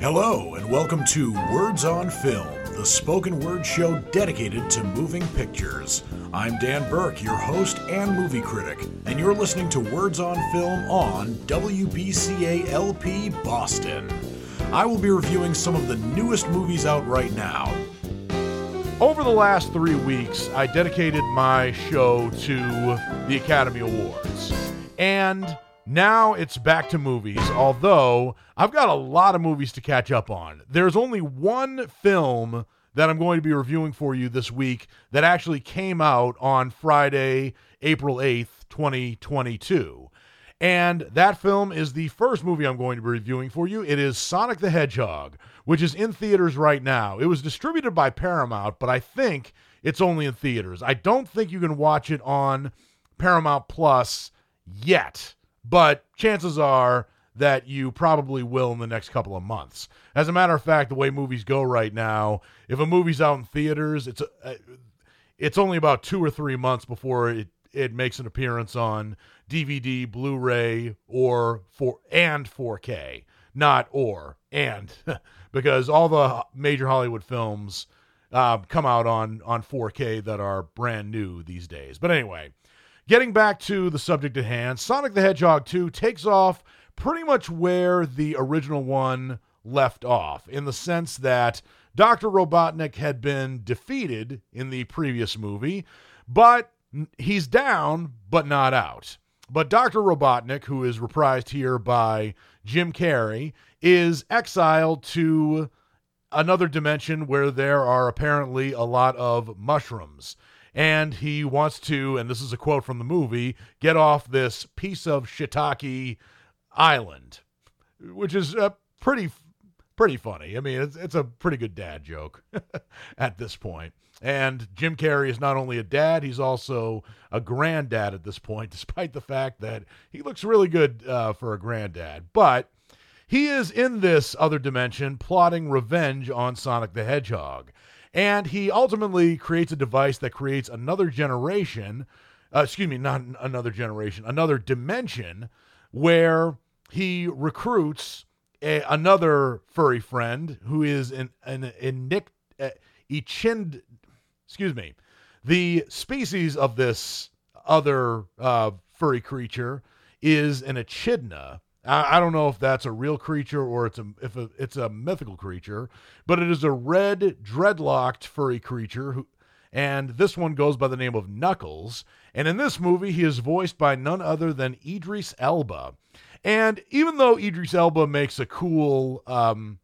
Hello, and welcome to Words on Film, the spoken word show dedicated to moving pictures. I'm Dan Burke, your host and movie critic, and you're listening to Words on Film on WBCA LP Boston. I will be reviewing some of the newest movies out right now. Over the last three weeks, I dedicated my show to the Academy Awards. And now it's back to movies, although I've got a lot of movies to catch up on. There's only one film that I'm going to be reviewing for you this week that actually came out on Friday, April 8th, 2022. And that film is the first movie I'm going to be reviewing for you. It is Sonic the Hedgehog, which is in theaters right now. It was distributed by Paramount, but I think it's only in theaters. I don't think you can watch it on Paramount Plus yet, but chances are that you probably will in the next couple of months. As a matter of fact, the way movies go right now, if a movie's out in theaters, it's a, it's only about 2 or 3 months before it it makes an appearance on DVD, Blu-ray, or for and 4K, not or and, because all the major Hollywood films uh, come out on on 4K that are brand new these days. But anyway, getting back to the subject at hand, Sonic the Hedgehog 2 takes off pretty much where the original one left off, in the sense that Dr. Robotnik had been defeated in the previous movie, but he's down, but not out. But Dr. Robotnik, who is reprised here by Jim Carrey, is exiled to another dimension where there are apparently a lot of mushrooms. And he wants to, and this is a quote from the movie, get off this piece of shiitake island, which is pretty pretty funny. I mean, it's it's a pretty good dad joke at this point. And Jim Carrey is not only a dad, he's also a granddad at this point, despite the fact that he looks really good uh, for a granddad. But he is in this other dimension plotting revenge on Sonic the Hedgehog. And he ultimately creates a device that creates another generation, uh, excuse me, not another generation, another dimension where he recruits a, another furry friend who is in an in Nick uh, Echind, excuse me, the species of this other uh, furry creature is an echidna. I, I don't know if that's a real creature or it's a if a, it's a mythical creature, but it is a red dreadlocked furry creature who. And this one goes by the name of Knuckles. And in this movie, he is voiced by none other than Idris Elba. And even though Idris Elba makes a cool um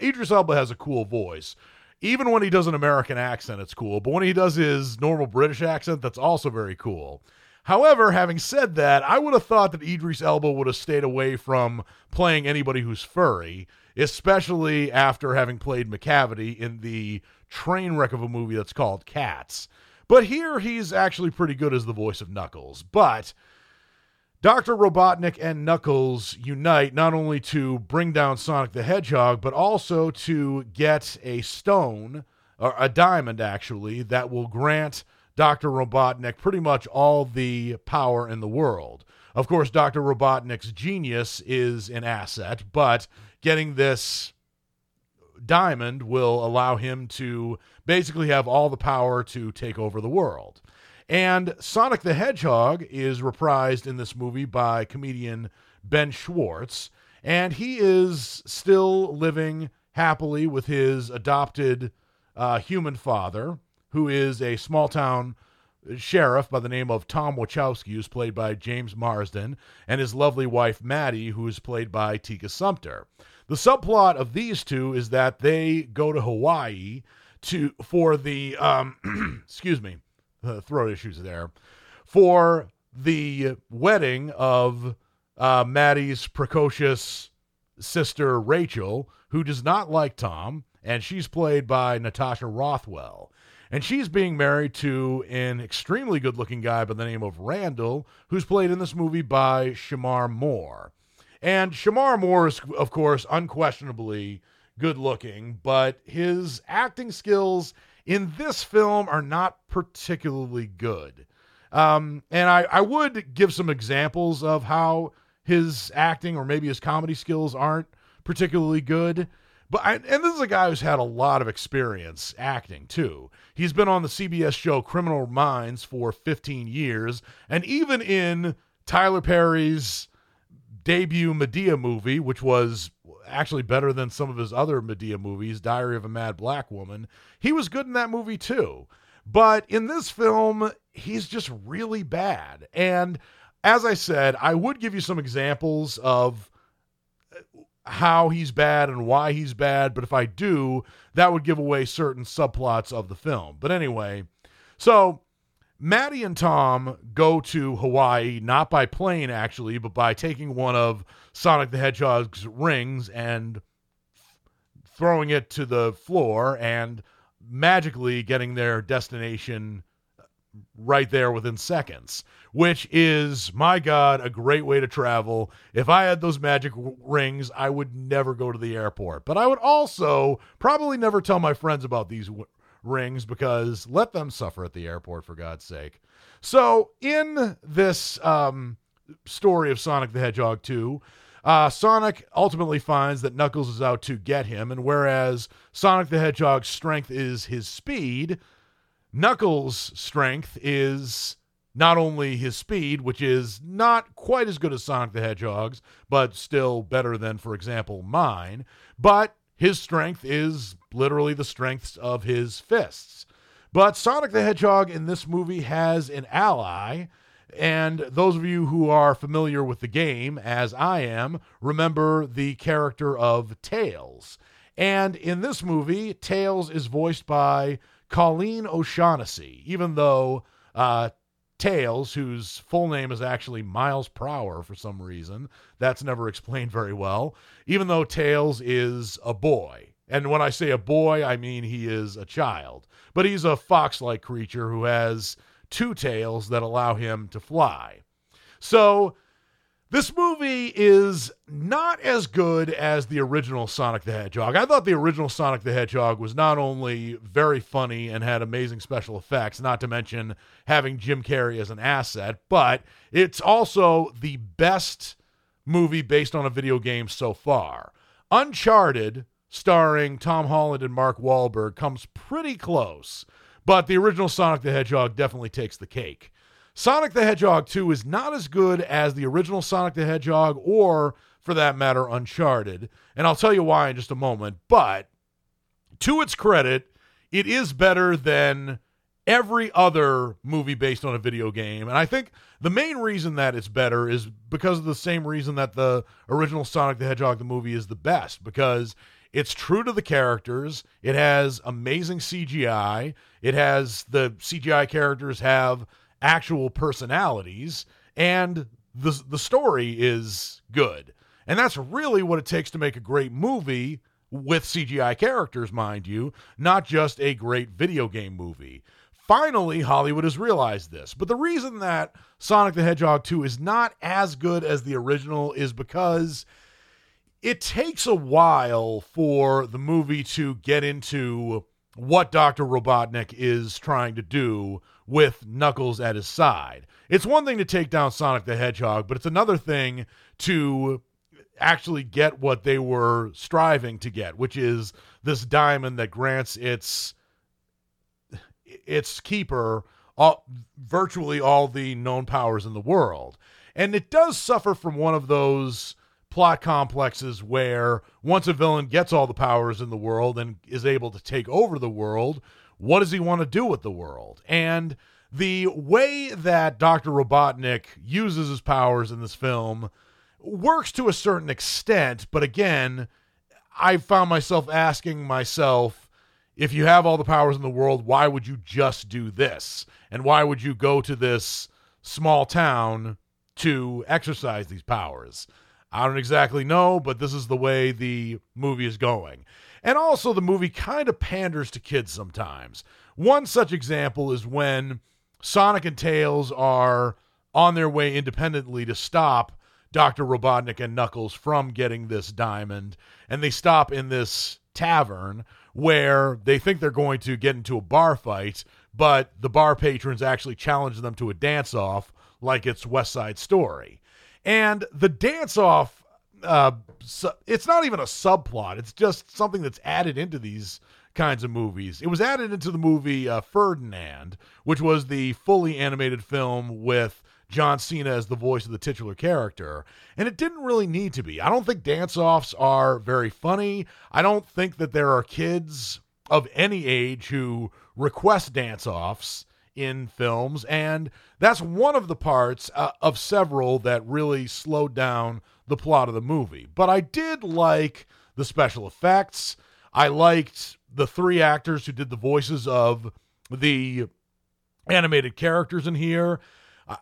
Idris Elba has a cool voice. Even when he does an American accent, it's cool. But when he does his normal British accent, that's also very cool. However, having said that, I would have thought that Idris Elba would have stayed away from playing anybody who's furry, especially after having played Macavity in the train wreck of a movie that's called Cats. But here he's actually pretty good as the voice of Knuckles. But Dr. Robotnik and Knuckles unite not only to bring down Sonic the Hedgehog, but also to get a stone, or a diamond actually, that will grant Dr. Robotnik pretty much all the power in the world. Of course, Dr. Robotnik's genius is an asset, but getting this diamond will allow him to basically have all the power to take over the world. And Sonic the Hedgehog is reprised in this movie by comedian Ben Schwartz, and he is still living happily with his adopted uh, human father, who is a small town sheriff by the name of Tom Wachowski, who's played by James Marsden, and his lovely wife Maddie, who is played by Tika Sumpter. The subplot of these two is that they go to Hawaii to for the um, excuse me uh, throat issues there for the wedding of uh, Maddie's precocious sister Rachel, who does not like Tom, and she's played by Natasha Rothwell. And she's being married to an extremely good looking guy by the name of Randall, who's played in this movie by Shemar Moore. And Shemar Moore is, of course, unquestionably good looking, but his acting skills in this film are not particularly good. Um, and I, I would give some examples of how his acting or maybe his comedy skills aren't particularly good. But I, and this is a guy who's had a lot of experience acting too. He's been on the CBS show Criminal Minds for 15 years, and even in Tyler Perry's debut Madea movie, which was actually better than some of his other Madea movies, Diary of a Mad Black Woman, he was good in that movie too. But in this film, he's just really bad. And as I said, I would give you some examples of uh, how he's bad and why he's bad, but if I do, that would give away certain subplots of the film. But anyway, so Maddie and Tom go to Hawaii, not by plane actually, but by taking one of Sonic the Hedgehog's rings and throwing it to the floor and magically getting their destination right there within seconds, which is, my God, a great way to travel. If I had those magic w- rings, I would never go to the airport. But I would also probably never tell my friends about these w- rings because let them suffer at the airport, for God's sake. So, in this um, story of Sonic the Hedgehog 2, uh, Sonic ultimately finds that Knuckles is out to get him, and whereas Sonic the Hedgehog's strength is his speed, Knuckles' strength is not only his speed, which is not quite as good as Sonic the Hedgehog's, but still better than, for example, mine, but his strength is literally the strengths of his fists. But Sonic the Hedgehog in this movie has an ally. And those of you who are familiar with the game, as I am, remember the character of Tails. And in this movie, Tails is voiced by Colleen O'Shaughnessy, even though uh, Tails, whose full name is actually Miles Prower for some reason, that's never explained very well, even though Tails is a boy. And when I say a boy, I mean he is a child. But he's a fox like creature who has two tails that allow him to fly. So this movie is not as good as the original Sonic the Hedgehog. I thought the original Sonic the Hedgehog was not only very funny and had amazing special effects, not to mention having Jim Carrey as an asset, but it's also the best movie based on a video game so far. Uncharted, starring Tom Holland and Mark Wahlberg, comes pretty close, but the original Sonic the Hedgehog definitely takes the cake. Sonic the Hedgehog 2 is not as good as the original Sonic the Hedgehog or, for that matter, Uncharted. And I'll tell you why in just a moment. But to its credit, it is better than every other movie based on a video game. And I think the main reason that it's better is because of the same reason that the original Sonic the Hedgehog the movie is the best because it's true to the characters. It has amazing CGI. It has the CGI characters have actual personalities and the the story is good. And that's really what it takes to make a great movie with CGI characters, mind you, not just a great video game movie. Finally, Hollywood has realized this. But the reason that Sonic the Hedgehog 2 is not as good as the original is because it takes a while for the movie to get into what Dr. Robotnik is trying to do with Knuckles at his side. It's one thing to take down Sonic the Hedgehog, but it's another thing to actually get what they were striving to get, which is this diamond that grants its its keeper all, virtually all the known powers in the world. And it does suffer from one of those plot complexes where once a villain gets all the powers in the world and is able to take over the world, what does he want to do with the world? And the way that Dr. Robotnik uses his powers in this film works to a certain extent, but again, I found myself asking myself, if you have all the powers in the world, why would you just do this? And why would you go to this small town to exercise these powers? I don't exactly know, but this is the way the movie is going. And also, the movie kind of panders to kids sometimes. One such example is when Sonic and Tails are on their way independently to stop Dr. Robotnik and Knuckles from getting this diamond. And they stop in this tavern where they think they're going to get into a bar fight, but the bar patrons actually challenge them to a dance off like it's West Side Story. And the dance off uh, it's not even a subplot. It's just something that's added into these kinds of movies. It was added into the movie uh, Ferdinand, which was the fully animated film with John Cena as the voice of the titular character. And it didn't really need to be. I don't think dance offs are very funny. I don't think that there are kids of any age who request dance offs in films. And that's one of the parts uh, of several that really slowed down the plot of the movie. But I did like the special effects. I liked the three actors who did the voices of the animated characters in here.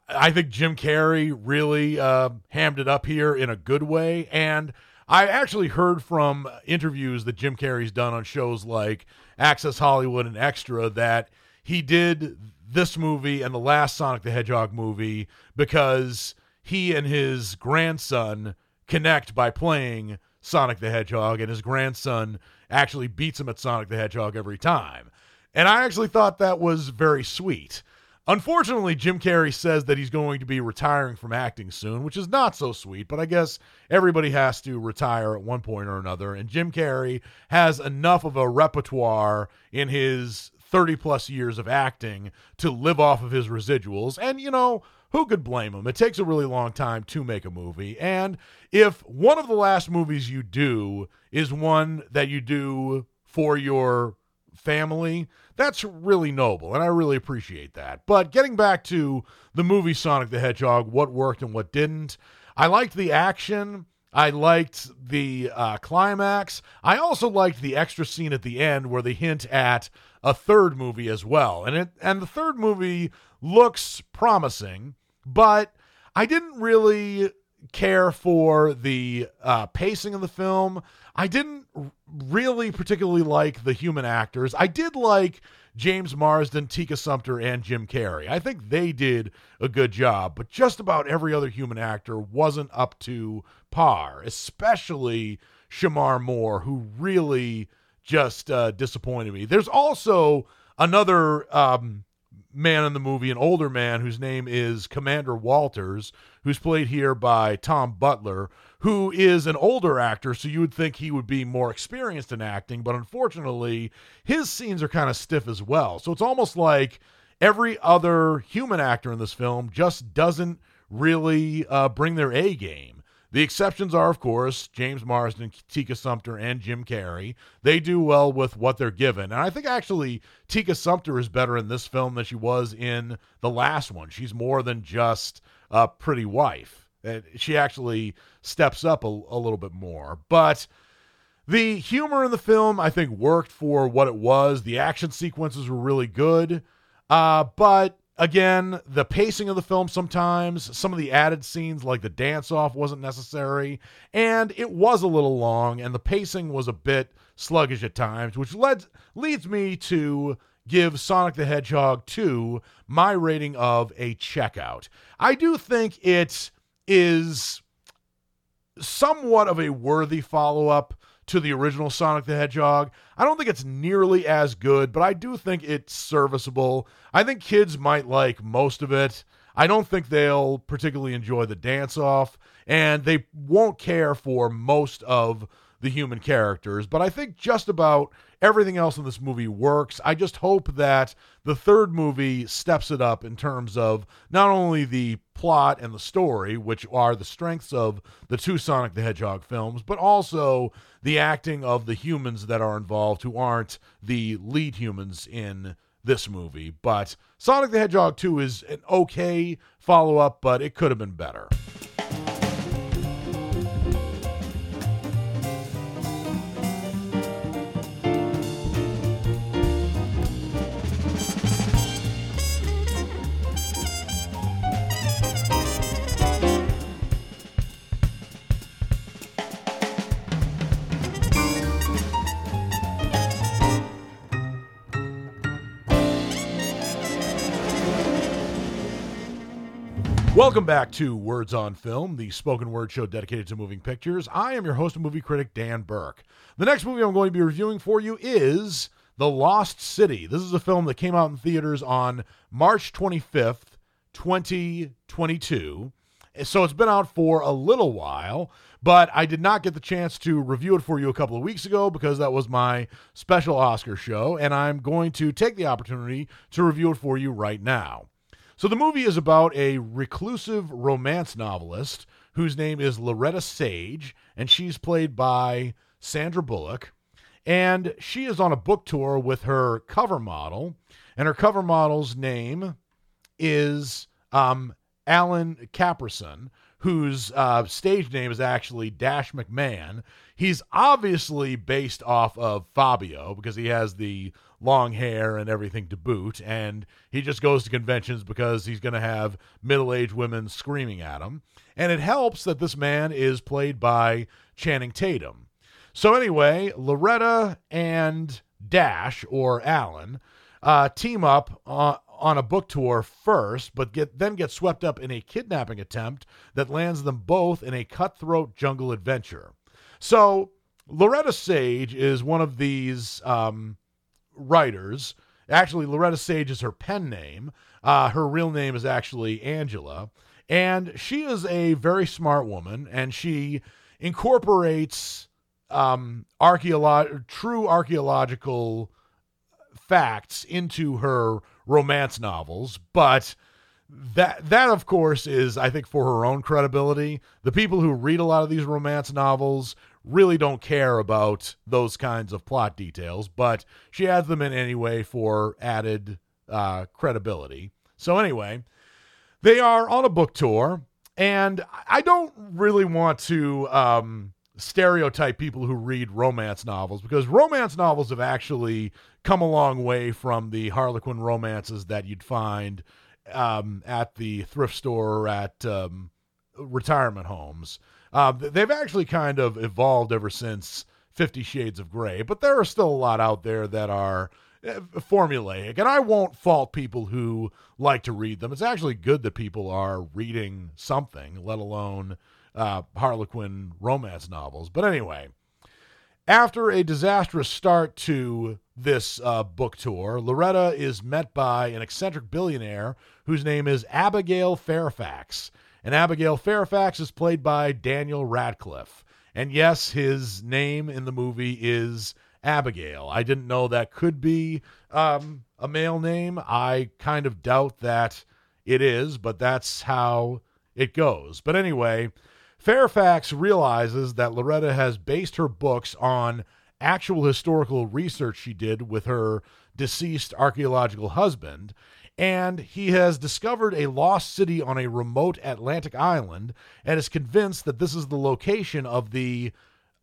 I think Jim Carrey really uh, hammed it up here in a good way. And I actually heard from interviews that Jim Carrey's done on shows like Access Hollywood and Extra that he did this movie and the last Sonic the Hedgehog movie because he and his grandson connect by playing Sonic the Hedgehog, and his grandson actually beats him at Sonic the Hedgehog every time. And I actually thought that was very sweet. Unfortunately, Jim Carrey says that he's going to be retiring from acting soon, which is not so sweet, but I guess everybody has to retire at one point or another. And Jim Carrey has enough of a repertoire in his 30 plus years of acting to live off of his residuals. And, you know, who could blame him? It takes a really long time to make a movie. And if one of the last movies you do is one that you do for your family, that's really noble, and I really appreciate that. But getting back to the movie Sonic the Hedgehog, what worked and what didn't, I liked the action. I liked the uh, climax. I also liked the extra scene at the end where they hint at a third movie as well, and it and the third movie looks promising, but I didn't really care for the uh, pacing of the film. I didn't really particularly like the human actors. I did like James Marsden, Tika Sumpter, and Jim Carrey. I think they did a good job, but just about every other human actor wasn't up to par, especially Shemar Moore, who really just uh, disappointed me. There's also another um, man in the movie, an older man whose name is Commander Walters, who's played here by Tom Butler, who is an older actor, so you would think he would be more experienced in acting, but unfortunately, his scenes are kind of stiff as well. So it's almost like every other human actor in this film just doesn't really uh, bring their A game. The exceptions are, of course, James Marsden, Tika Sumpter, and Jim Carrey. They do well with what they're given. And I think actually Tika Sumpter is better in this film than she was in the last one. She's more than just a pretty wife. She actually steps up a, a little bit more. But the humor in the film, I think, worked for what it was. The action sequences were really good. Uh, but again, the pacing of the film sometimes, some of the added scenes like the dance off wasn't necessary, and it was a little long, and the pacing was a bit sluggish at times, which led leads me to give Sonic the Hedgehog 2 my rating of a checkout. I do think it is somewhat of a worthy follow up to the original Sonic the Hedgehog. I don't think it's nearly as good, but I do think it's serviceable. I think kids might like most of it. I don't think they'll particularly enjoy the dance off, and they won't care for most of the human characters. But I think just about everything else in this movie works. I just hope that the third movie steps it up in terms of not only the plot and the story, which are the strengths of the two Sonic the Hedgehog films, but also the acting of the humans that are involved who aren't the lead humans in this movie. But Sonic the Hedgehog 2 is an okay follow up, but it could have been better. Welcome back to Words on Film, the spoken word show dedicated to moving pictures. I am your host and movie critic, Dan Burke. The next movie I'm going to be reviewing for you is The Lost City. This is a film that came out in theaters on March 25th, 2022. So it's been out for a little while, but I did not get the chance to review it for you a couple of weeks ago because that was my special Oscar show, and I'm going to take the opportunity to review it for you right now. So the movie is about a reclusive romance novelist whose name is Loretta Sage, and she's played by Sandra Bullock. And she is on a book tour with her cover model, and her cover model's name is um, Alan Caprison, whose uh, stage name is actually Dash McMahon. He's obviously based off of Fabio because he has the long hair and everything to boot, and he just goes to conventions because he's going to have middle aged women screaming at him. And it helps that this man is played by Channing Tatum. So, anyway, Loretta and Dash, or Alan, uh, team up uh, on a book tour first, but get then get swept up in a kidnapping attempt that lands them both in a cutthroat jungle adventure. So Loretta Sage is one of these um, writers. Actually, Loretta Sage is her pen name. Uh, her real name is actually Angela, and she is a very smart woman, and she incorporates um, archeolo- true archaeological facts into her romance novels, but that that of course is I think for her own credibility. The people who read a lot of these romance novels really don't care about those kinds of plot details, but she adds them in anyway for added uh, credibility. So anyway, they are on a book tour, and I don't really want to um, stereotype people who read romance novels because romance novels have actually come a long way from the Harlequin romances that you'd find um, at the thrift store or at um, retirement homes. Uh, they've actually kind of evolved ever since Fifty Shades of Grey, but there are still a lot out there that are eh, formulaic, and I won't fault people who like to read them. It's actually good that people are reading something, let alone uh, Harlequin romance novels. But anyway, after a disastrous start to this uh, book tour, Loretta is met by an eccentric billionaire whose name is Abigail Fairfax. And Abigail Fairfax is played by Daniel Radcliffe. And yes, his name in the movie is Abigail. I didn't know that could be um, a male name. I kind of doubt that it is, but that's how it goes. But anyway, Fairfax realizes that Loretta has based her books on actual historical research she did with her deceased archaeological husband, and he has discovered a lost city on a remote Atlantic island and is convinced that this is the location of the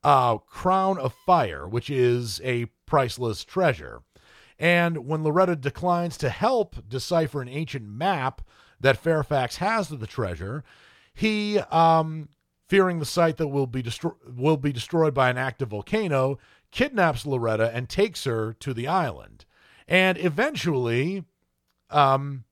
uh, Crown of Fire, which is a priceless treasure. And when Loretta declines to help decipher an ancient map that Fairfax has of the treasure, he um, fearing the site that will be destro- will be destroyed by an active volcano, kidnaps Loretta and takes her to the island. And eventually, um,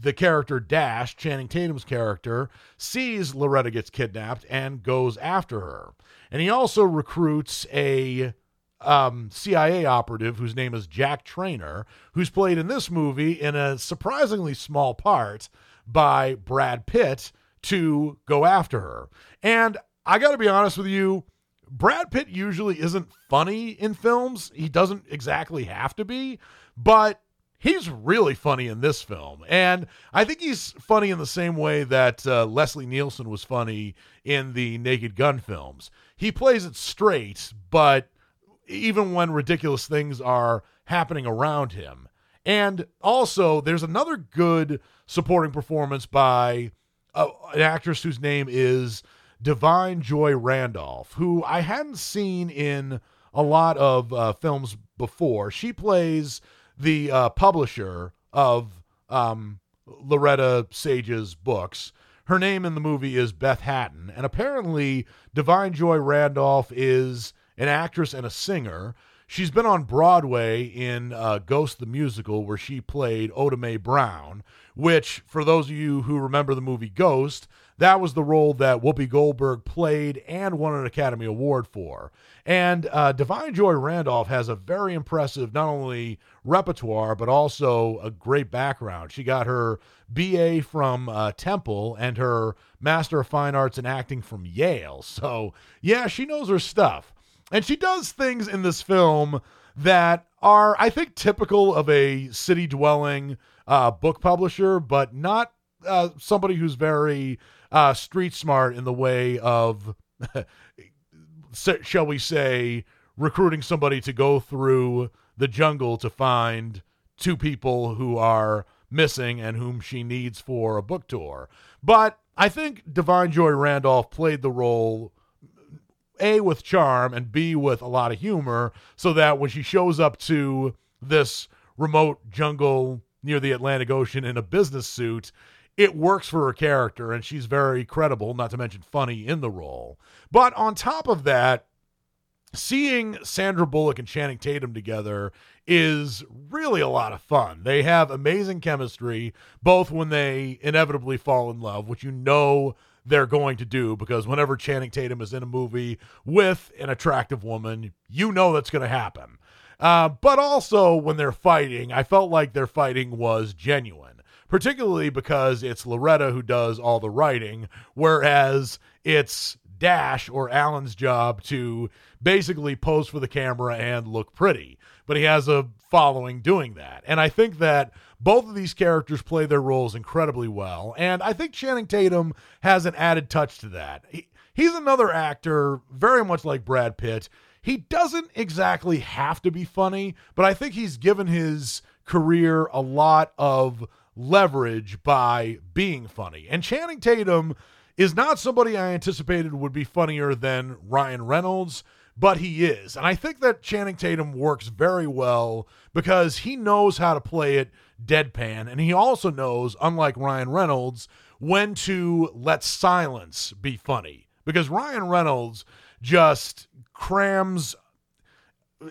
the character Dash, Channing Tatum's character, sees Loretta gets kidnapped and goes after her. And he also recruits a um, CIA operative whose name is Jack Trainer, who's played in this movie in a surprisingly small part by Brad Pitt, to go after her. And I got to be honest with you, Brad Pitt usually isn't funny in films. He doesn't exactly have to be, but he's really funny in this film. And I think he's funny in the same way that uh, Leslie Nielsen was funny in the Naked Gun films. He plays it straight, but even when ridiculous things are happening around him. And also, there's another good supporting performance by uh, an actress whose name is Da'Vine Joy Randolph, who I hadn't seen in a lot of uh, films before. She plays the uh, publisher of um, Loretta Sage's books. Her name in the movie is Beth Hatton, and apparently Da'Vine Joy Randolph is an actress and a singer. She's been on Broadway in uh, Ghost the Musical, where she played Oda Mae Brown, which, for those of you who remember the movie Ghost, that was the role that Whoopi Goldberg played and won an Academy Award for. And uh, Da'Vine Joy Randolph has a very impressive, not only repertoire, but also a great background. She got her BA from uh, Temple and her Master of Fine Arts in Acting from Yale. So, yeah, she knows her stuff. And she does things in this film that are, I think, typical of a city dwelling uh, book publisher, but not uh, somebody who's very uh, street smart in the way of, shall we say, recruiting somebody to go through the jungle to find two people who are missing and whom she needs for a book tour. But I think Da'Vine Joy Randolph played the role a with charm and b with a lot of humor so that when she shows up to this remote jungle near the atlantic ocean in a business suit it works for her character and she's very credible not to mention funny in the role but on top of that seeing Sandra Bullock and Channing Tatum together is really a lot of fun. They have amazing chemistry, both when they inevitably fall in love, which you know they're going to do because whenever Channing Tatum is in a movie with an attractive woman, you know that's going to happen. Uh, but also when they're fighting, I felt like their fighting was genuine, particularly because it's Loretta who does all the writing, whereas it's Dash or Alan's job to basically pose for the camera and look pretty. But he has a following doing that. And I think that both of these characters play their roles incredibly well. And I think Channing Tatum has an added touch to that. He, he's another actor, very much like Brad Pitt. He doesn't exactly have to be funny, but I think he's given his career a lot of leverage by being funny. And Channing Tatum is not somebody I anticipated would be funnier than Ryan Reynolds, but he is. And I think that Channing Tatum works very well because he knows how to play it deadpan. And he also knows, unlike Ryan Reynolds, when to let silence be funny. Because Ryan Reynolds just crams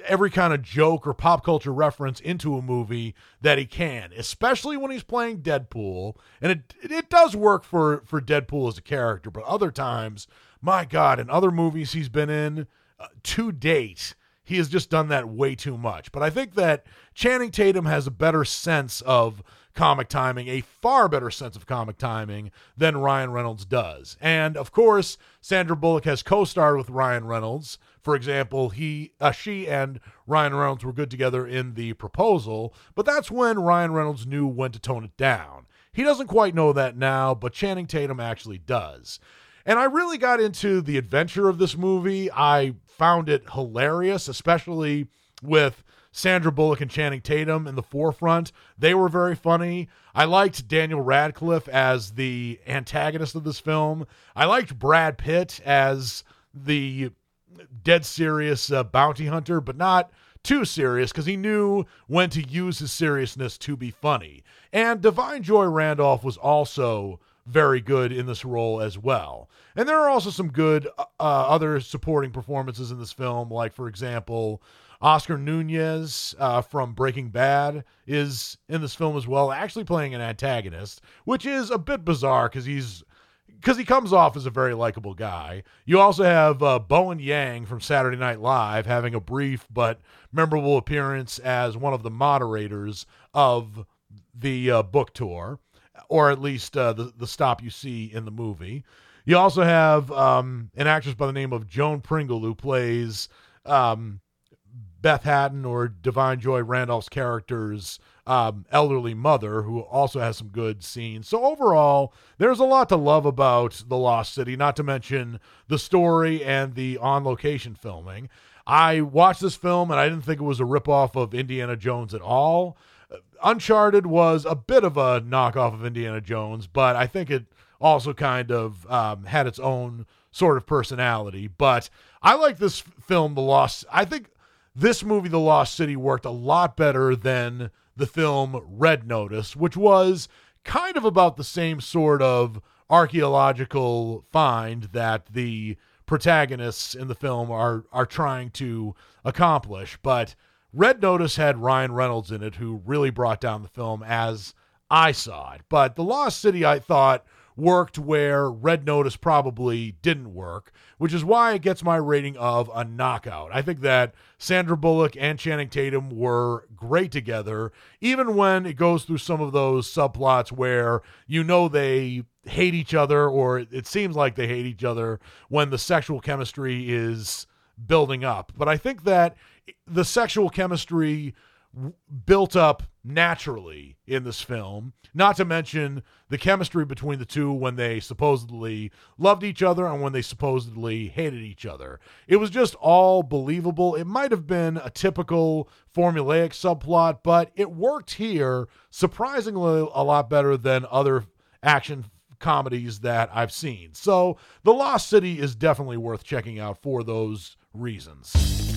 every kind of joke or pop culture reference into a movie that he can, especially when he's playing Deadpool. And it it does work for for Deadpool as a character, but other times, my God, in other movies he's been in uh, to date, he has just done that way too much. But I think that Channing Tatum has a better sense of comic timing, a far better sense of comic timing than Ryan Reynolds does. And of course, Sandra Bullock has co-starred with Ryan Reynolds. For example, he, uh, she, and Ryan Reynolds were good together in The Proposal, but that's when Ryan Reynolds knew when to tone it down. He doesn't quite know that now, but Channing Tatum actually does. And I really got into the adventure of this movie. I found it hilarious, especially with Sandra Bullock and Channing Tatum in the forefront. They were very funny. I liked Daniel Radcliffe as the antagonist of this film. I liked Brad Pitt as the dead serious uh, bounty hunter, but not too serious because he knew when to use his seriousness to be funny. And Da'Vine Joy Randolph was also very good in this role as well. And there are also some good uh, other supporting performances in this film, like, for example, Oscar Nunez uh, from Breaking Bad is in this film as well, actually playing an antagonist, which is a bit bizarre because he's because he comes off as a very likable guy. You also have uh, Bowen Yang from Saturday Night Live having a brief but memorable appearance as one of the moderators of the uh, book tour, or at least uh, the the stop you see in the movie. You also have um, an actress by the name of Joan Pringle who plays um, Beth Hatton or Da'Vine Joy Randolph's character's um, elderly mother, who also has some good scenes. So overall, there's a lot to love about The Lost City, not to mention the story and the on-location filming. I watched this film and I didn't think it was a ripoff of Indiana Jones at all. Uncharted was a bit of a knockoff of Indiana Jones, but I think it also kind of um, had its own sort of personality. But I like this film, The Lost. I think this movie, The Lost City, worked a lot better than the film Red Notice, which was kind of about the same sort of archaeological find that the protagonists in the film are are trying to accomplish. But Red Notice had Ryan Reynolds in it, who really brought down the film as I saw it. But The Lost City, I thought, worked where Red Notice probably didn't work, which is why it gets my rating of a knockout. I think that Sandra Bullock and Channing Tatum were great together, even when it goes through some of those subplots where you know they hate each other or it seems like they hate each other when the sexual chemistry is building up. But I think that the sexual chemistry built up naturally in this film, not to mention the chemistry between the two when they supposedly loved each other and when they supposedly hated each other. It was just all believable. It might have been a typical formulaic subplot, but it worked here surprisingly a lot better than other action comedies that I've seen. So, The Lost City is definitely worth checking out for those reasons.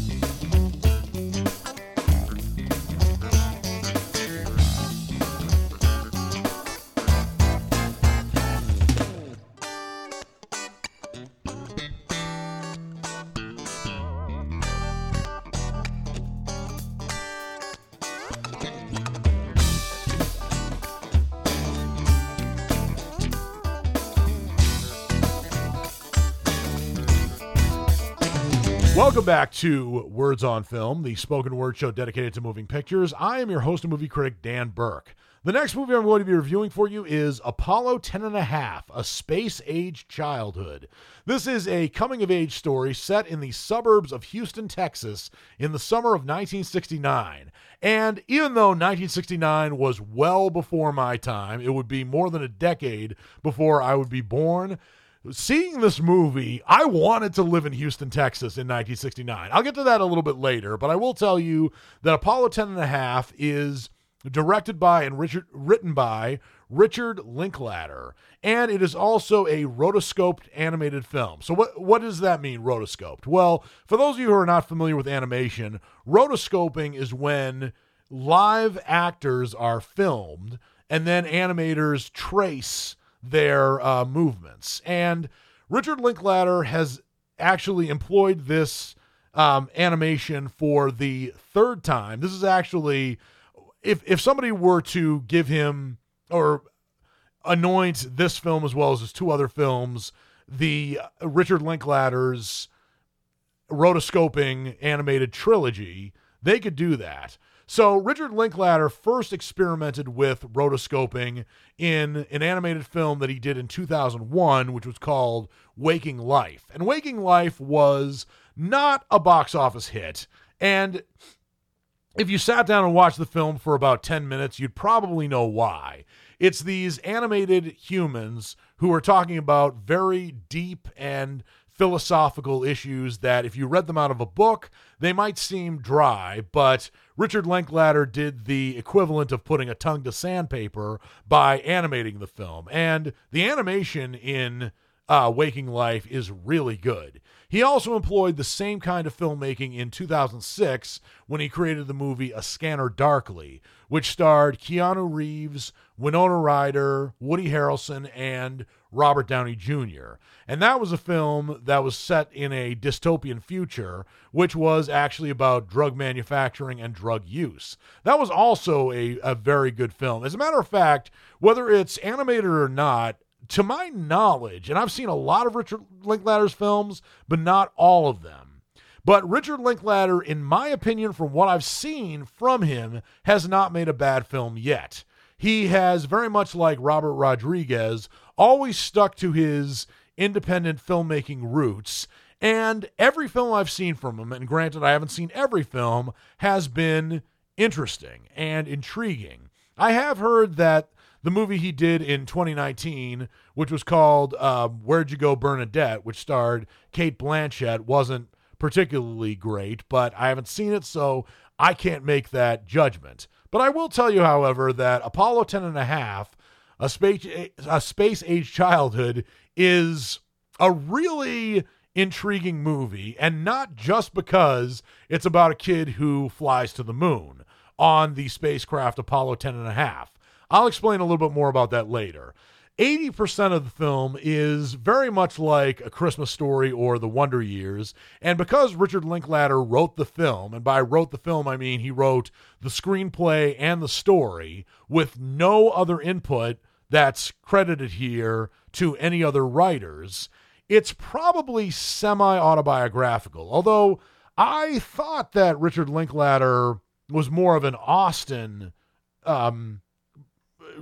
Welcome back to Words on Film, the spoken word show dedicated to moving pictures. I am your host and movie critic, Dan Burke. The next movie I'm going to be reviewing for you is Apollo 10 and a Half, A Space Age Childhood. This is a coming of age story set in the suburbs of Houston, Texas in the summer of 1969. And even though 1969 was well before my time, it would be more than a decade before I would be born seeing this movie, I wanted to live in Houston, Texas in 1969. I'll get to that a little bit later, but I will tell you that Apollo 10 and a half is directed by and Richard, written by Richard Linklater, and it is also a rotoscoped animated film. So what what does that mean rotoscoped? Well, for those of you who are not familiar with animation, rotoscoping is when live actors are filmed and then animators trace their uh, movements. And Richard Linklater has actually employed this um, animation for the third time. This is actually, if if somebody were to give him or anoint this film as well as his two other films, the Richard Linklater's rotoscoping animated trilogy, they could do that. So Richard Linklater first experimented with rotoscoping in an animated film that he did in 2001, which was called Waking Life. And Waking Life was not a box office hit. And if you sat down and watched the film for about 10 minutes, you'd probably know why. It's these animated humans who are talking about very deep and philosophical issues that, if you read them out of a book, they might seem dry, but Richard Linklater did the equivalent of putting a tongue to sandpaper by animating the film. And the animation in uh, Waking Life is really good. He also employed the same kind of filmmaking in 2006 when he created the movie A Scanner Darkly, which starred Keanu Reeves, Winona Ryder, Woody Harrelson, and Robert Downey Jr. And that was a film that was set in a dystopian future, which was actually about drug manufacturing and drug use. That was also a, a very good film. As a matter of fact, whether it's animated or not, to my knowledge, and I've seen a lot of Richard Linklater's films, but not all of them. But Richard Linklater, in my opinion, from what I've seen from him, has not made a bad film yet. He has very much like Robert Rodriguez always stuck to his independent filmmaking roots. And every film I've seen from him, and granted, I haven't seen every film, has been interesting and intriguing. I have heard that the movie he did in 2019, which was called uh, Where'd You Go, Bernadette, which starred Cate Blanchett, wasn't particularly great, but I haven't seen it, so I can't make that judgment. But I will tell you, however, that Apollo 10 and a half a space a space age childhood is a really intriguing movie and not just because it's about a kid who flies to the moon on the spacecraft Apollo 10 and a half. I'll explain a little bit more about that later. 80% of the film is very much like A Christmas Story or The Wonder Years. And because Richard Linklater wrote the film, and by wrote the film, I mean he wrote the screenplay and the story with no other input that's credited here to any other writers. It's probably semi autobiographical, although I thought that Richard Linklater was more of an Austin, um,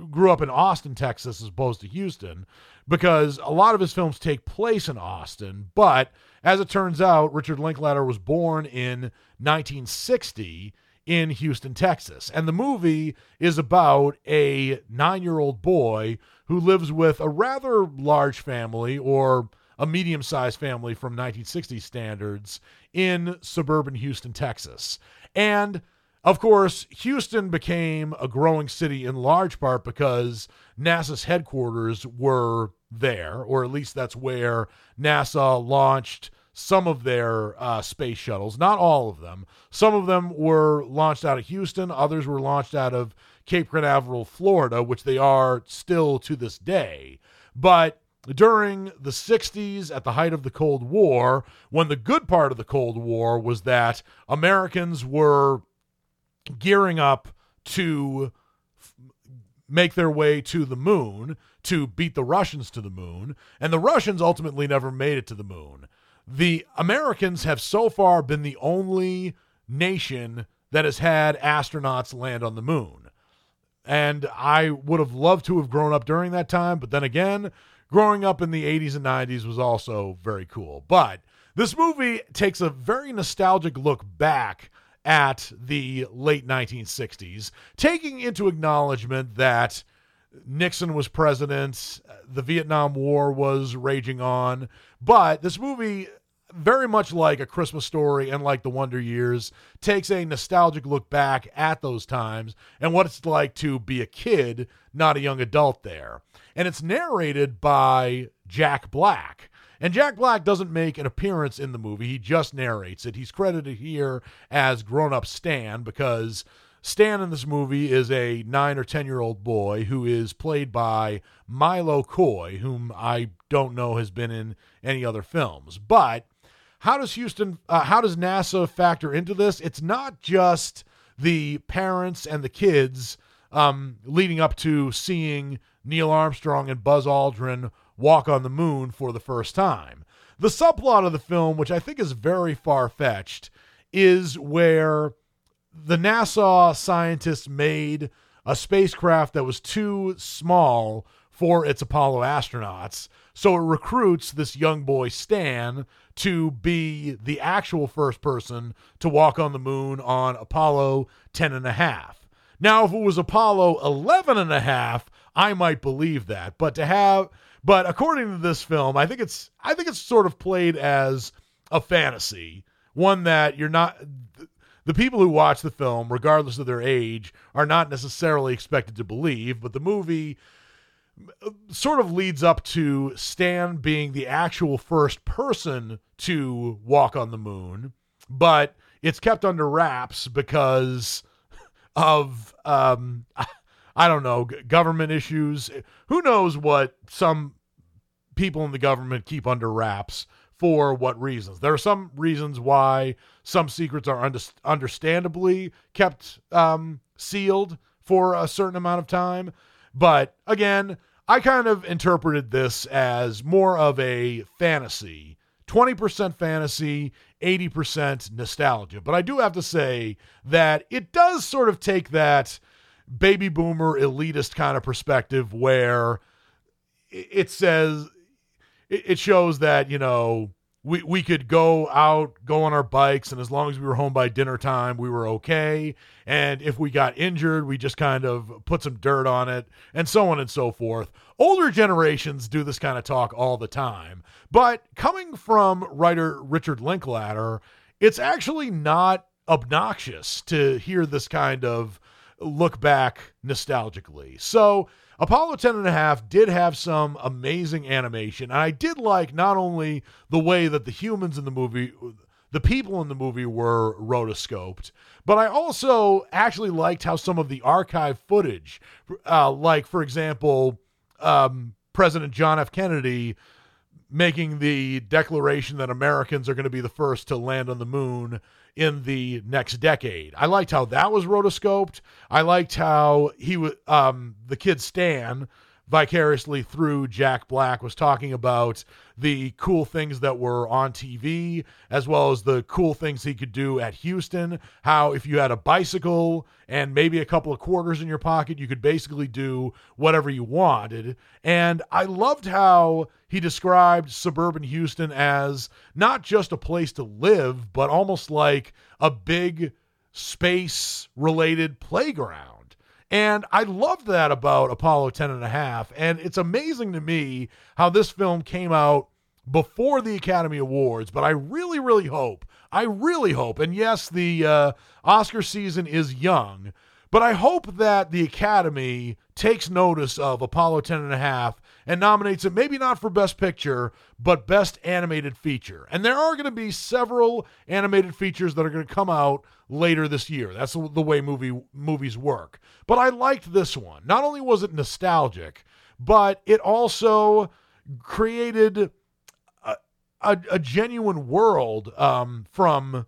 grew up in Austin, Texas, as opposed to Houston, because a lot of his films take place in Austin. But as it turns out, Richard Linklater was born in 1960 in Houston, Texas. And the movie is about a nine year old boy who lives with a rather large family or a medium sized family from 1960 standards in suburban Houston, Texas. And of course, Houston became a growing city in large part because NASA's headquarters were there, or at least that's where NASA launched some of their uh, space shuttles, not all of them. Some of them were launched out of Houston, others were launched out of Cape Canaveral, Florida, which they are still to this day. But during the 60s, at the height of the Cold War, when the good part of the Cold War was that Americans were gearing up to f- make their way to the moon to beat the Russians to the moon, and the Russians ultimately never made it to the moon. The Americans have so far been the only nation that has had astronauts land on the moon. And I would have loved to have grown up during that time, but then again, growing up in the 80s and 90s was also very cool. But this movie takes a very nostalgic look back at the late 1960s, taking into acknowledgement that Nixon was president, the Vietnam War was raging on, but this movie very much like a Christmas story and like the Wonder Years, takes a nostalgic look back at those times and what it's like to be a kid, not a young adult there. And it's narrated by Jack Black. And Jack Black doesn't make an appearance in the movie, he just narrates it. He's credited here as grown up Stan because Stan in this movie is a nine or 10 year old boy who is played by Milo Coy, whom I don't know has been in any other films. But how does Houston, uh, how does NASA factor into this? It's not just the parents and the kids um, leading up to seeing Neil Armstrong and Buzz Aldrin walk on the moon for the first time. The subplot of the film, which I think is very far fetched, is where the NASA scientists made a spacecraft that was too small for its Apollo astronauts. So it recruits this young boy, Stan, to be the actual first person to walk on the moon on Apollo 10 and a half. Now, if it was Apollo 11 and a half, I might believe that. But to have, but according to this film, I think it's, I think it's sort of played as a fantasy, one that you're not, the people who watch the film, regardless of their age, are not necessarily expected to believe, but the movie sort of leads up to Stan being the actual first person to walk on the moon, but it's kept under wraps because of um I don't know, government issues. Who knows what some people in the government keep under wraps for what reasons. There are some reasons why some secrets are under, understandably kept um, sealed for a certain amount of time. But again, I kind of interpreted this as more of a fantasy 20% fantasy, 80% nostalgia. But I do have to say that it does sort of take that baby boomer elitist kind of perspective where it says it shows that you know we we could go out, go on our bikes, and as long as we were home by dinner time, we were okay. And if we got injured, we just kind of put some dirt on it, and so on and so forth. Older generations do this kind of talk all the time, but coming from writer Richard Linklater, it's actually not obnoxious to hear this kind of look back nostalgically. So Apollo 10 and a half did have some amazing animation. And I did like not only the way that the humans in the movie, the people in the movie were rotoscoped, but I also actually liked how some of the archive footage, uh, like, for example, um, President John F. Kennedy making the declaration that Americans are going to be the first to land on the moon in the next decade. I liked how that was rotoscoped. I liked how he was um, the kid Stan vicariously through Jack Black was talking about the cool things that were on TV, as well as the cool things he could do at Houston. How, if you had a bicycle and maybe a couple of quarters in your pocket, you could basically do whatever you wanted. And I loved how he described suburban Houston as not just a place to live, but almost like a big space related playground and I love that about Apollo 10 and a half. And it's amazing to me how this film came out before the Academy Awards, but I really, really hope, I really hope, and yes, the uh, Oscar season is young, but I hope that the Academy takes notice of Apollo 10 and a half and nominates it maybe not for Best Picture, but Best Animated Feature. And there are going to be several animated features that are going to come out later this year. That's the way movie movies work. But I liked this one. Not only was it nostalgic, but it also created a, a, a genuine world um, from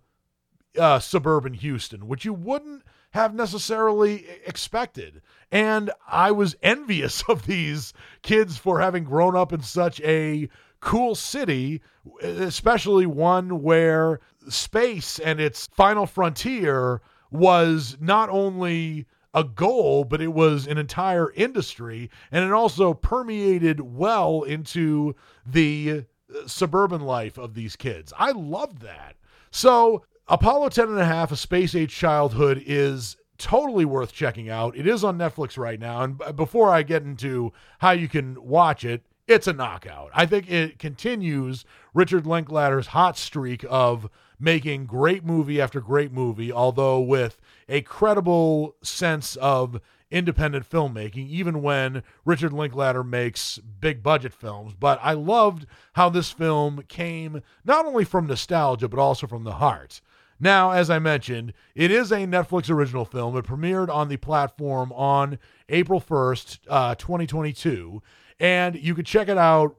uh, suburban Houston, which you wouldn't have necessarily expected. And I was envious of these kids for having grown up in such a cool city, especially one where space and its final frontier was not only a goal, but it was an entire industry. And it also permeated well into the uh, suburban life of these kids. I loved that. So Apollo 10 and a half, A Space Age Childhood, is totally worth checking out. It is on Netflix right now. And before I get into how you can watch it, it's a knockout. I think it continues Richard Linklater's hot streak of making great movie after great movie, although with a credible sense of independent filmmaking, even when Richard Linklater makes big budget films. But I loved how this film came not only from nostalgia, but also from the heart. Now, as I mentioned, it is a Netflix original film. It premiered on the platform on April 1st, uh, 2022, and you could check it out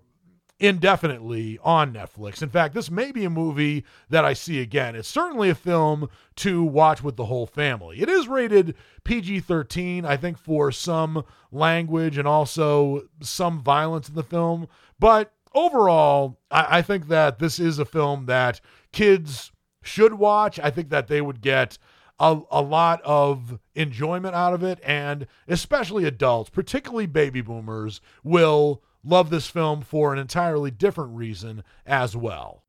indefinitely on Netflix. In fact, this may be a movie that I see again. It's certainly a film to watch with the whole family. It is rated PG 13, I think, for some language and also some violence in the film. But overall, I, I think that this is a film that kids should watch. I think that they would get a, a lot of enjoyment out of it, and especially adults, particularly baby boomers, will love this film for an entirely different reason as well.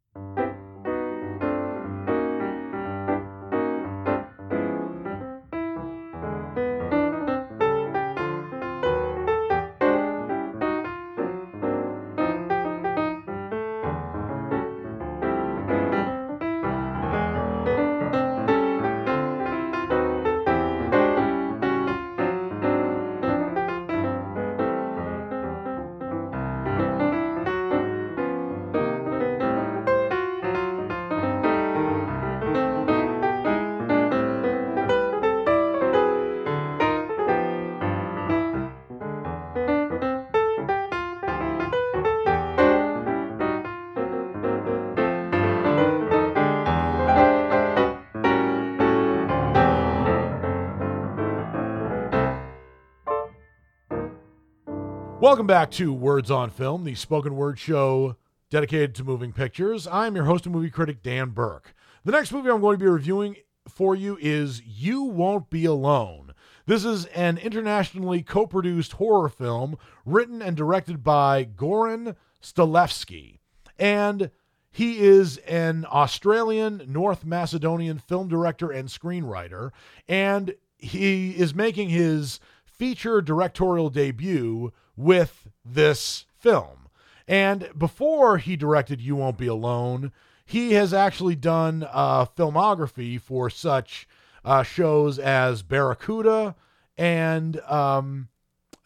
Welcome back to Words on Film, the spoken word show dedicated to moving pictures. I'm your host and movie critic, Dan Burke. The next movie I'm going to be reviewing for you is You Won't Be Alone. This is an internationally co produced horror film written and directed by Goran Stolevski. And he is an Australian, North Macedonian film director and screenwriter. And he is making his feature directorial debut with this film. And before he directed You Won't Be Alone, he has actually done uh, filmography for such uh, shows as Barracuda and um,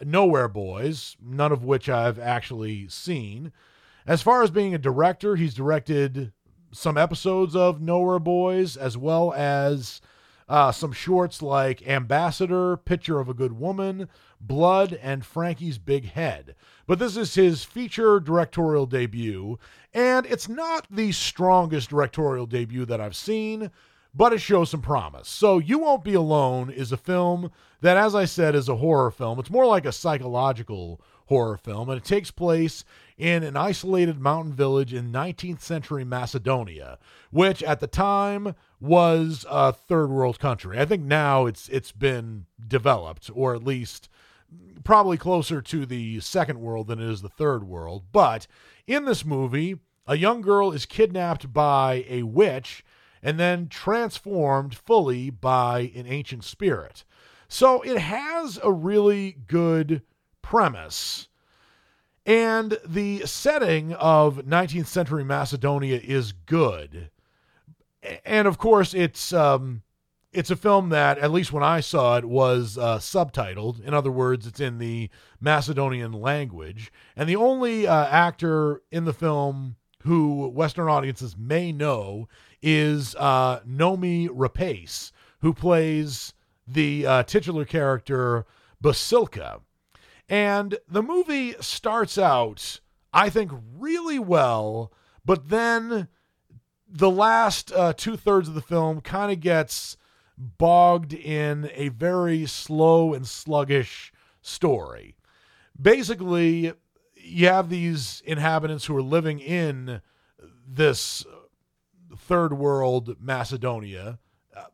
Nowhere Boys, none of which I've actually seen. As far as being a director, he's directed some episodes of Nowhere Boys as well as uh, some shorts like Ambassador, Picture of a Good Woman, Blood, and Frankie's Big Head. But this is his feature directorial debut, and it's not the strongest directorial debut that I've seen, but it shows some promise. So, You Won't Be Alone is a film that, as I said, is a horror film. It's more like a psychological horror film, and it takes place in an isolated mountain village in 19th century Macedonia, which at the time was a third world country. I think now it's it's been developed, or at least probably closer to the second world than it is the third world. But in this movie, a young girl is kidnapped by a witch and then transformed fully by an ancient spirit. So it has a really good premise. And the setting of 19th century Macedonia is good. And of course, it's um, it's a film that, at least when I saw it, was uh, subtitled. In other words, it's in the Macedonian language. And the only uh, actor in the film who Western audiences may know is uh, Noomi Rapace, who plays the uh, titular character Bosilka. And the movie starts out, I think, really well, but then the last uh, two thirds of the film kind of gets bogged in a very slow and sluggish story. Basically, you have these inhabitants who are living in this third world Macedonia, uh,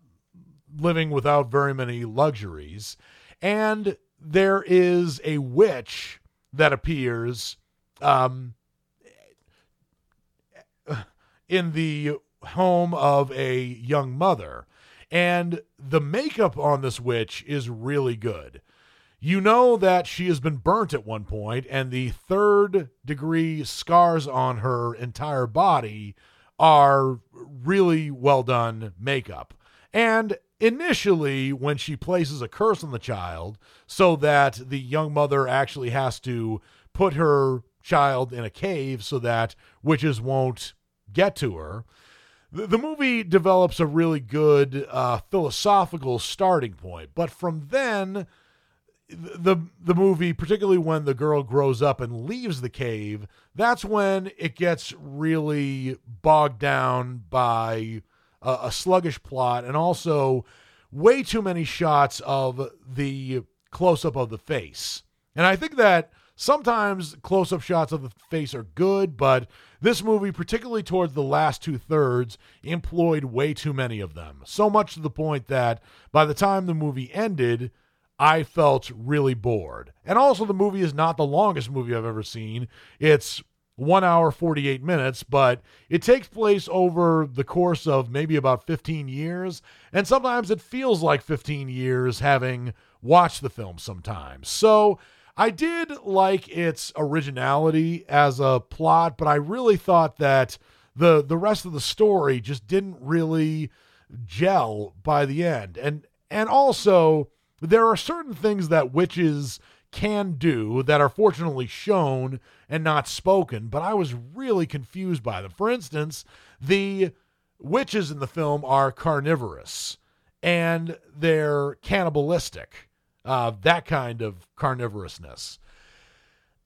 living without very many luxuries. And there is a witch that appears um, in the home of a young mother. And the makeup on this witch is really good. You know that she has been burnt at one point, and the third degree scars on her entire body are really well done makeup. And initially, when she places a curse on the child, so that the young mother actually has to put her child in a cave so that witches won't get to her, the, the movie develops a really good uh, philosophical starting point. But from then, the the movie, particularly when the girl grows up and leaves the cave, that's when it gets really bogged down by a, a sluggish plot and also way too many shots of the close up of the face. And I think that sometimes close up shots of the face are good, but this movie, particularly towards the last two thirds, employed way too many of them. So much to the point that by the time the movie ended, I felt really bored. And also, the movie is not the longest movie I've ever seen. It's one hour, 48 minutes, but it takes place over the course of maybe about 15 years. And sometimes it feels like 15 years having watched the film sometimes. So I did like its originality as a plot, but I really thought that the the rest of the story just didn't really gel by the end. And and also there are certain things that witches can do that are fortunately shown and not spoken, but I was really confused by them. For instance, the witches in the film are carnivorous and they're cannibalistic, uh, that kind of carnivorousness.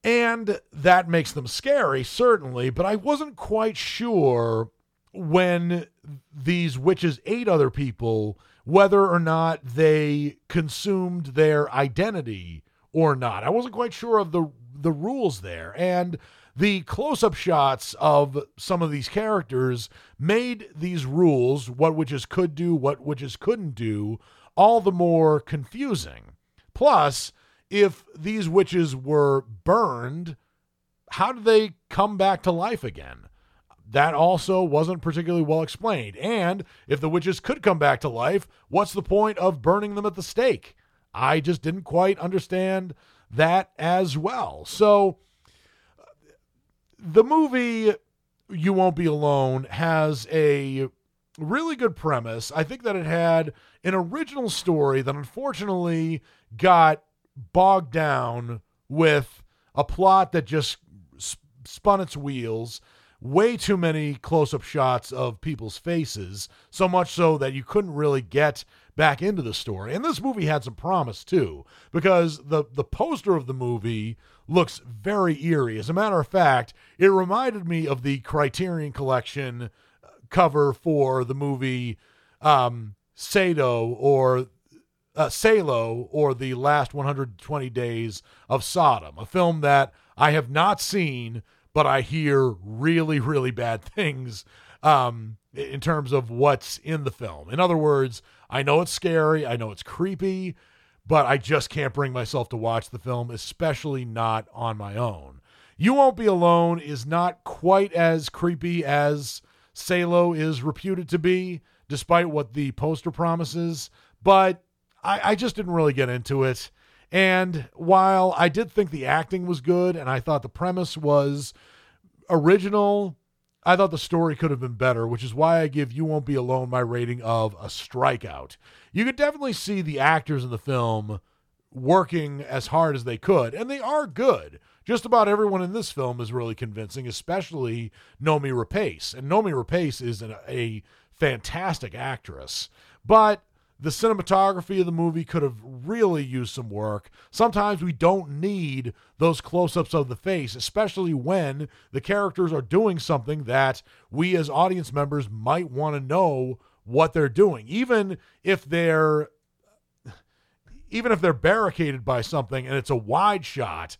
And that makes them scary, certainly, but I wasn't quite sure when these witches ate other people whether or not they consumed their identity or not. I wasn't quite sure of the the rules there. And the close-up shots of some of these characters made these rules, what witches could do, what witches couldn't do, all the more confusing. Plus, if these witches were burned, how did they come back to life again? that also wasn't particularly well explained. And if the witches could come back to life, what's the point of burning them at the stake? I just didn't quite understand that as well. So the movie You Won't Be Alone has a really good premise. I think that it had an original story that unfortunately got bogged down with a plot that just spun its wheels way too many close up shots of people's faces, so much so that you couldn't really get back into the story. And this movie had some promise too, because the, the poster of the movie looks very eerie. As a matter of fact, it reminded me of the Criterion Collection cover for the movie um, Sado or uh, Salo or The Last 120 Days of Sodom, a film that I have not seen, but I hear really, really bad things um, in terms of what's in the film. In other words, I know it's scary, I know it's creepy, but I just can't bring myself to watch the film, especially not on my own. You Won't Be Alone is not quite as creepy as Salo is reputed to be, despite what the poster promises, but I, I just didn't really get into it. And while I did think the acting was good and I thought the premise was original, I thought the story could have been better, which is why I give You Won't Be Alone my rating of a strikeout. You could definitely see the actors in the film working as hard as they could, and they are good. Just about everyone in this film is really convincing, especially Noomi Rapace. And Noomi Rapace is an, a fantastic actress. But the cinematography of the movie could have really used some work. Sometimes we don't need those close ups of the face, especially when the characters are doing something that we as audience members might want to know what they're doing. Even if they're even if they're barricaded by something and it's a wide shot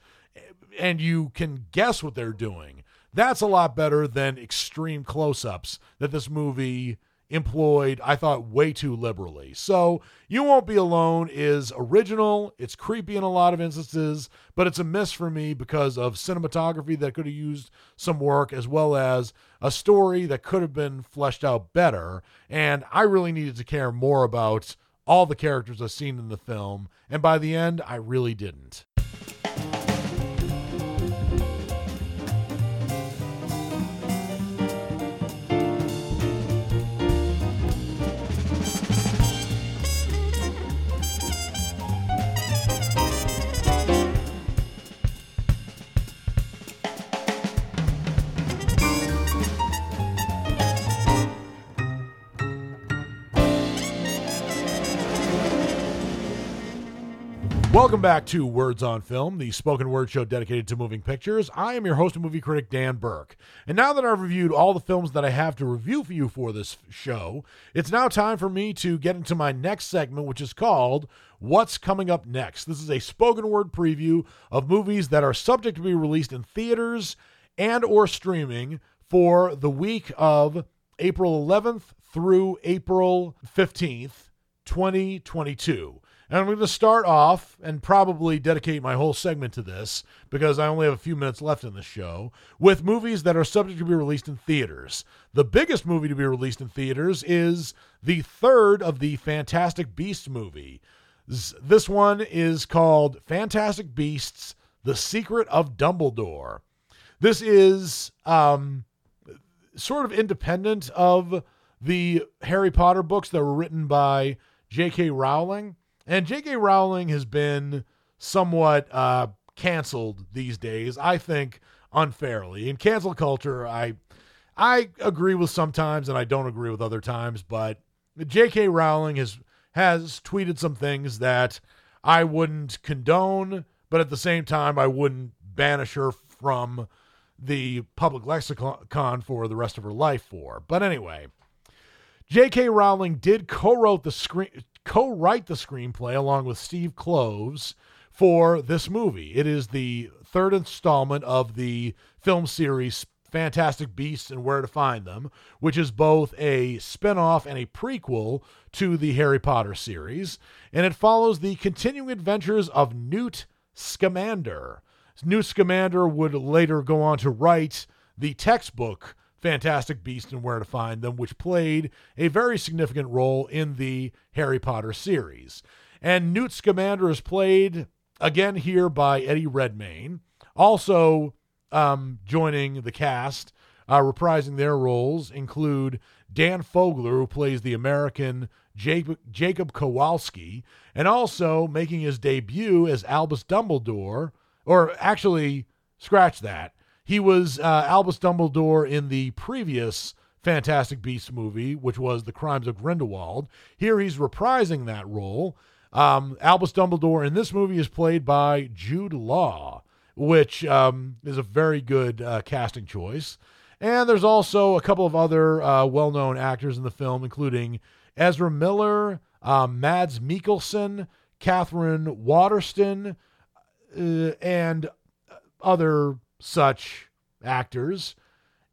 and you can guess what they're doing. That's a lot better than extreme close-ups that this movie employed, I thought, way too liberally. So, You Won't Be Alone is original. It's creepy in a lot of instances, but it's a miss for me because of cinematography that could have used some work, as well as a story that could have been fleshed out better. And I really needed to care more about all the characters I've seen in the film. And by the end, I really didn't. Welcome back to Words on Film, the spoken word show dedicated to moving pictures. I am your host and movie critic, Dan Burke. And now that I've reviewed all the films that I have to review for you for this show, it's now time for me to get into my next segment, which is called What's Coming Up Next. This is a spoken word preview of movies that are subject to be released in theaters and or streaming for the week of April 11th through April 15th, 2022. And I'm going to start off and probably dedicate my whole segment to this because I only have a few minutes left in the show with movies that are subject to be released in theaters. The biggest movie to be released in theaters is the third of the Fantastic Beasts movie. This one is called Fantastic Beasts The Secret of Dumbledore. This is um, sort of independent of the Harry Potter books that were written by J.K. Rowling. And J.K. Rowling has been somewhat uh, canceled these days, I think unfairly. In cancel culture, I I agree with sometimes and I don't agree with other times, but J.K. Rowling has has tweeted some things that I wouldn't condone, but at the same time I wouldn't banish her from the public lexicon for the rest of her life for. But anyway, J.K. Rowling did co-wrote the screen co write the screenplay along with Steve Kloves for this movie. It is the third installment of the film series Fantastic Beasts and Where to Find Them, which is both a spin off and a prequel to the Harry Potter series. And it follows the continuing adventures of Newt Scamander. Newt Scamander would later go on to write the textbook Fantastic Beasts and Where to Find Them, which played a very significant role in the Harry Potter series. And Newt Scamander is played again here by Eddie Redmayne. Also um, joining the cast, uh, reprising their roles, include Dan Fogler, who plays the American Jacob, Jacob Kowalski, and also making his debut as Albus Dumbledore, or actually, scratch that. He was uh, Albus Dumbledore in the previous Fantastic Beasts movie, which was The Crimes of Grindelwald. Here he's reprising that role. Um, Albus Dumbledore in this movie is played by Jude Law, which um, is a very good uh, casting choice. And there's also a couple of other uh, well known actors in the film, including Ezra Miller, um, Mads Mikkelsen, Katherine Waterston, uh, and other such actors.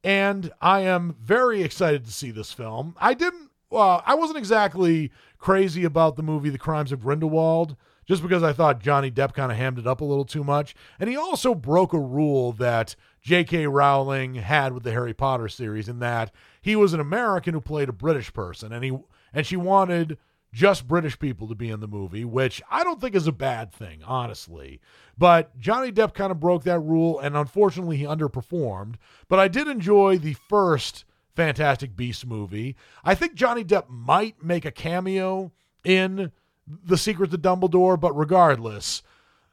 And I am very excited to see this film. I didn't, well, I wasn't exactly crazy about the movie The Crimes of Grindelwald just because I thought Johnny Depp kind of hammed it up a little too much. And he also broke a rule that J.K. Rowling had with the Harry Potter series in that he was an American who played a British person and he and she wanted just British people to be in the movie, which I don't think is a bad thing, honestly. But Johnny Depp kind of broke that rule, and unfortunately, he underperformed. But I did enjoy the first Fantastic Beasts movie. I think Johnny Depp might make a cameo in The Secret of Dumbledore, but regardless,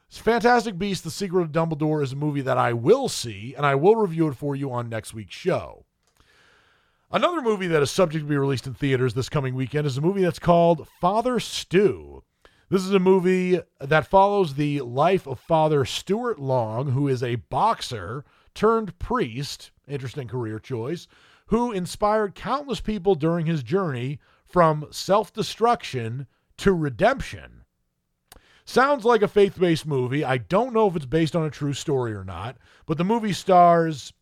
Fantastic Beasts: The Secret of Dumbledore is a movie that I will see, and I will review it for you on next week's show. Another movie that is subject to be released in theaters this coming weekend is a movie that's called Father Stu. This is a movie that follows the life of Father Stuart Long, who is a boxer turned priest, interesting career choice, who inspired countless people during his journey from self destruction to redemption. Sounds like a faith based movie. I don't know if it's based on a true story or not, but the movie stars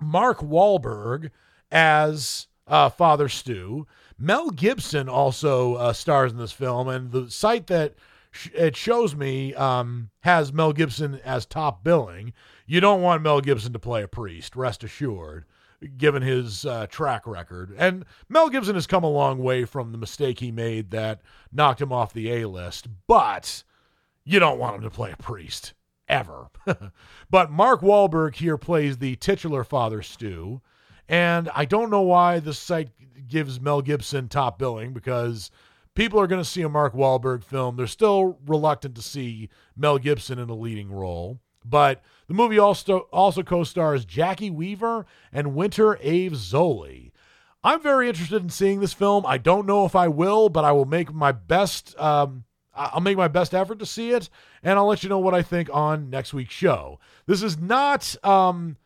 Mark Wahlberg as uh, Father Stu. Mel Gibson also uh, stars in this film, and the site that sh- it shows me um, has Mel Gibson as top billing. You don't want Mel Gibson to play a priest, rest assured, given his uh, track record. And Mel Gibson has come a long way from the mistake he made that knocked him off the A list, but you don't want him to play a priest ever. but Mark Wahlberg here plays the titular Father Stu. And I don't know why this site gives Mel Gibson top billing because people are going to see a Mark Wahlberg film. They're still reluctant to see Mel Gibson in a leading role. But the movie also also co-stars Jacki Weaver and Winter Ave Zoli. I'm very interested in seeing this film. I don't know if I will, but I will make my best. Um, I'll make my best effort to see it, and I'll let you know what I think on next week's show. This is not um,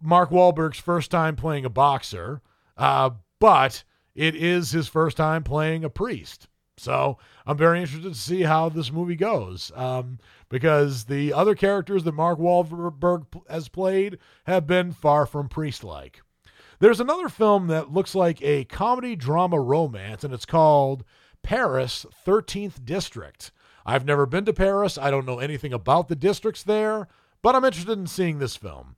Mark Wahlberg's first time playing a boxer, uh, but it is his first time playing a priest. So I'm very interested to see how this movie goes um, because the other characters that Mark Wahlberg has played have been far from priest like. There's another film that looks like a comedy drama romance, and it's called Paris 13th District. I've never been to Paris. I don't know anything about the districts there, but I'm interested in seeing this film.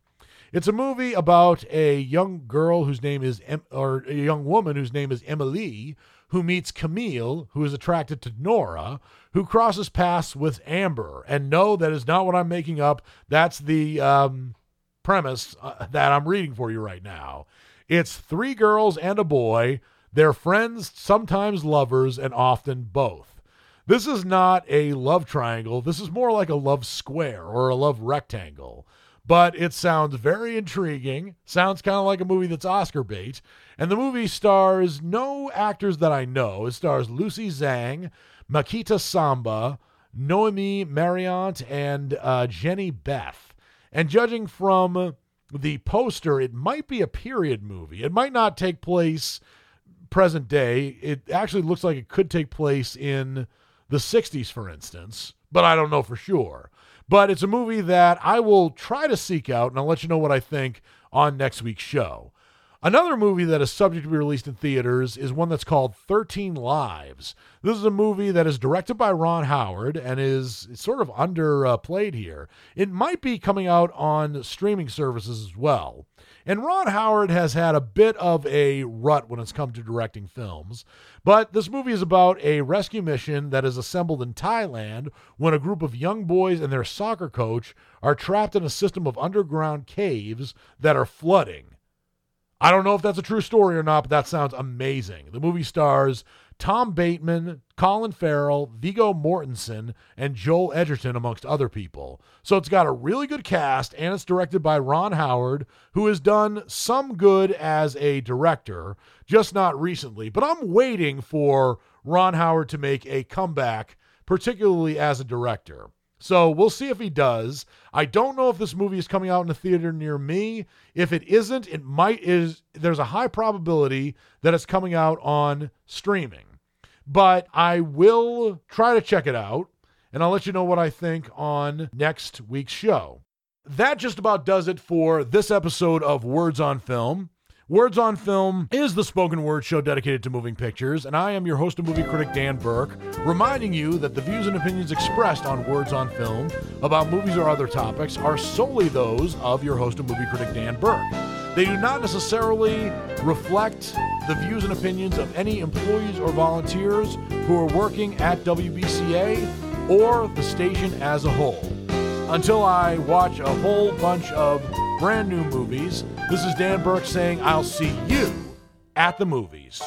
It's a movie about a young girl whose name is, em- or a young woman whose name is Emily, who meets Camille, who is attracted to Nora, who crosses paths with Amber. And no, that is not what I'm making up. That's the um, premise uh, that I'm reading for you right now. It's three girls and a boy. They're friends, sometimes lovers, and often both. This is not a love triangle. This is more like a love square or a love rectangle but it sounds very intriguing. Sounds kind of like a movie that's Oscar bait. And the movie stars no actors that I know. It stars Lucie Zhang, Makita Samba, Noemi Marriott, and uh, Jehnny Beth. And judging from the poster, it might be a period movie. It might not take place present day. It actually looks like it could take place in the 60s, for instance, but I don't know for sure. But it's a movie that I will try to seek out, and I'll let you know what I think on next week's show. Another movie that is subject to be released in theaters is one that's called 13 Lives. This is a movie that is directed by Ron Howard and is sort of underplayed here. It might be coming out on streaming services as well. And Ron Howard has had a bit of a rut when it's come to directing films. But this movie is about a rescue mission that is assembled in Thailand when a group of young boys and their soccer coach are trapped in a system of underground caves that are flooding. I don't know if that's a true story or not, but that sounds amazing. The movie stars Tom Bateman, Colin Farrell, Viggo Mortensen, and Joel Edgerton, amongst other people. So it's got a really good cast, and it's directed by Ron Howard, who has done some good as a director, just not recently. But I'm waiting for Ron Howard to make a comeback, particularly as a director. So we'll see if he does. I don't know if this movie is coming out in a theater near me. If it isn't, it might is there's a high probability that it's coming out on streaming but I will try to check it out, and I'll let you know what I think on next week's show. That just about does it for this episode of Words on Film. Words on Film is the spoken word show dedicated to moving pictures, and I am your host and movie critic, Dan Burke, reminding you that the views and opinions expressed on Words on Film about movies or other topics are solely those of your host and movie critic, Dan Burke. They do not necessarily reflect the views and opinions of any employees or volunteers who are working at WBCA or the station as a whole. Until I watch a whole bunch of brand new movies, this is Dan Burke saying, I'll see you at the movies.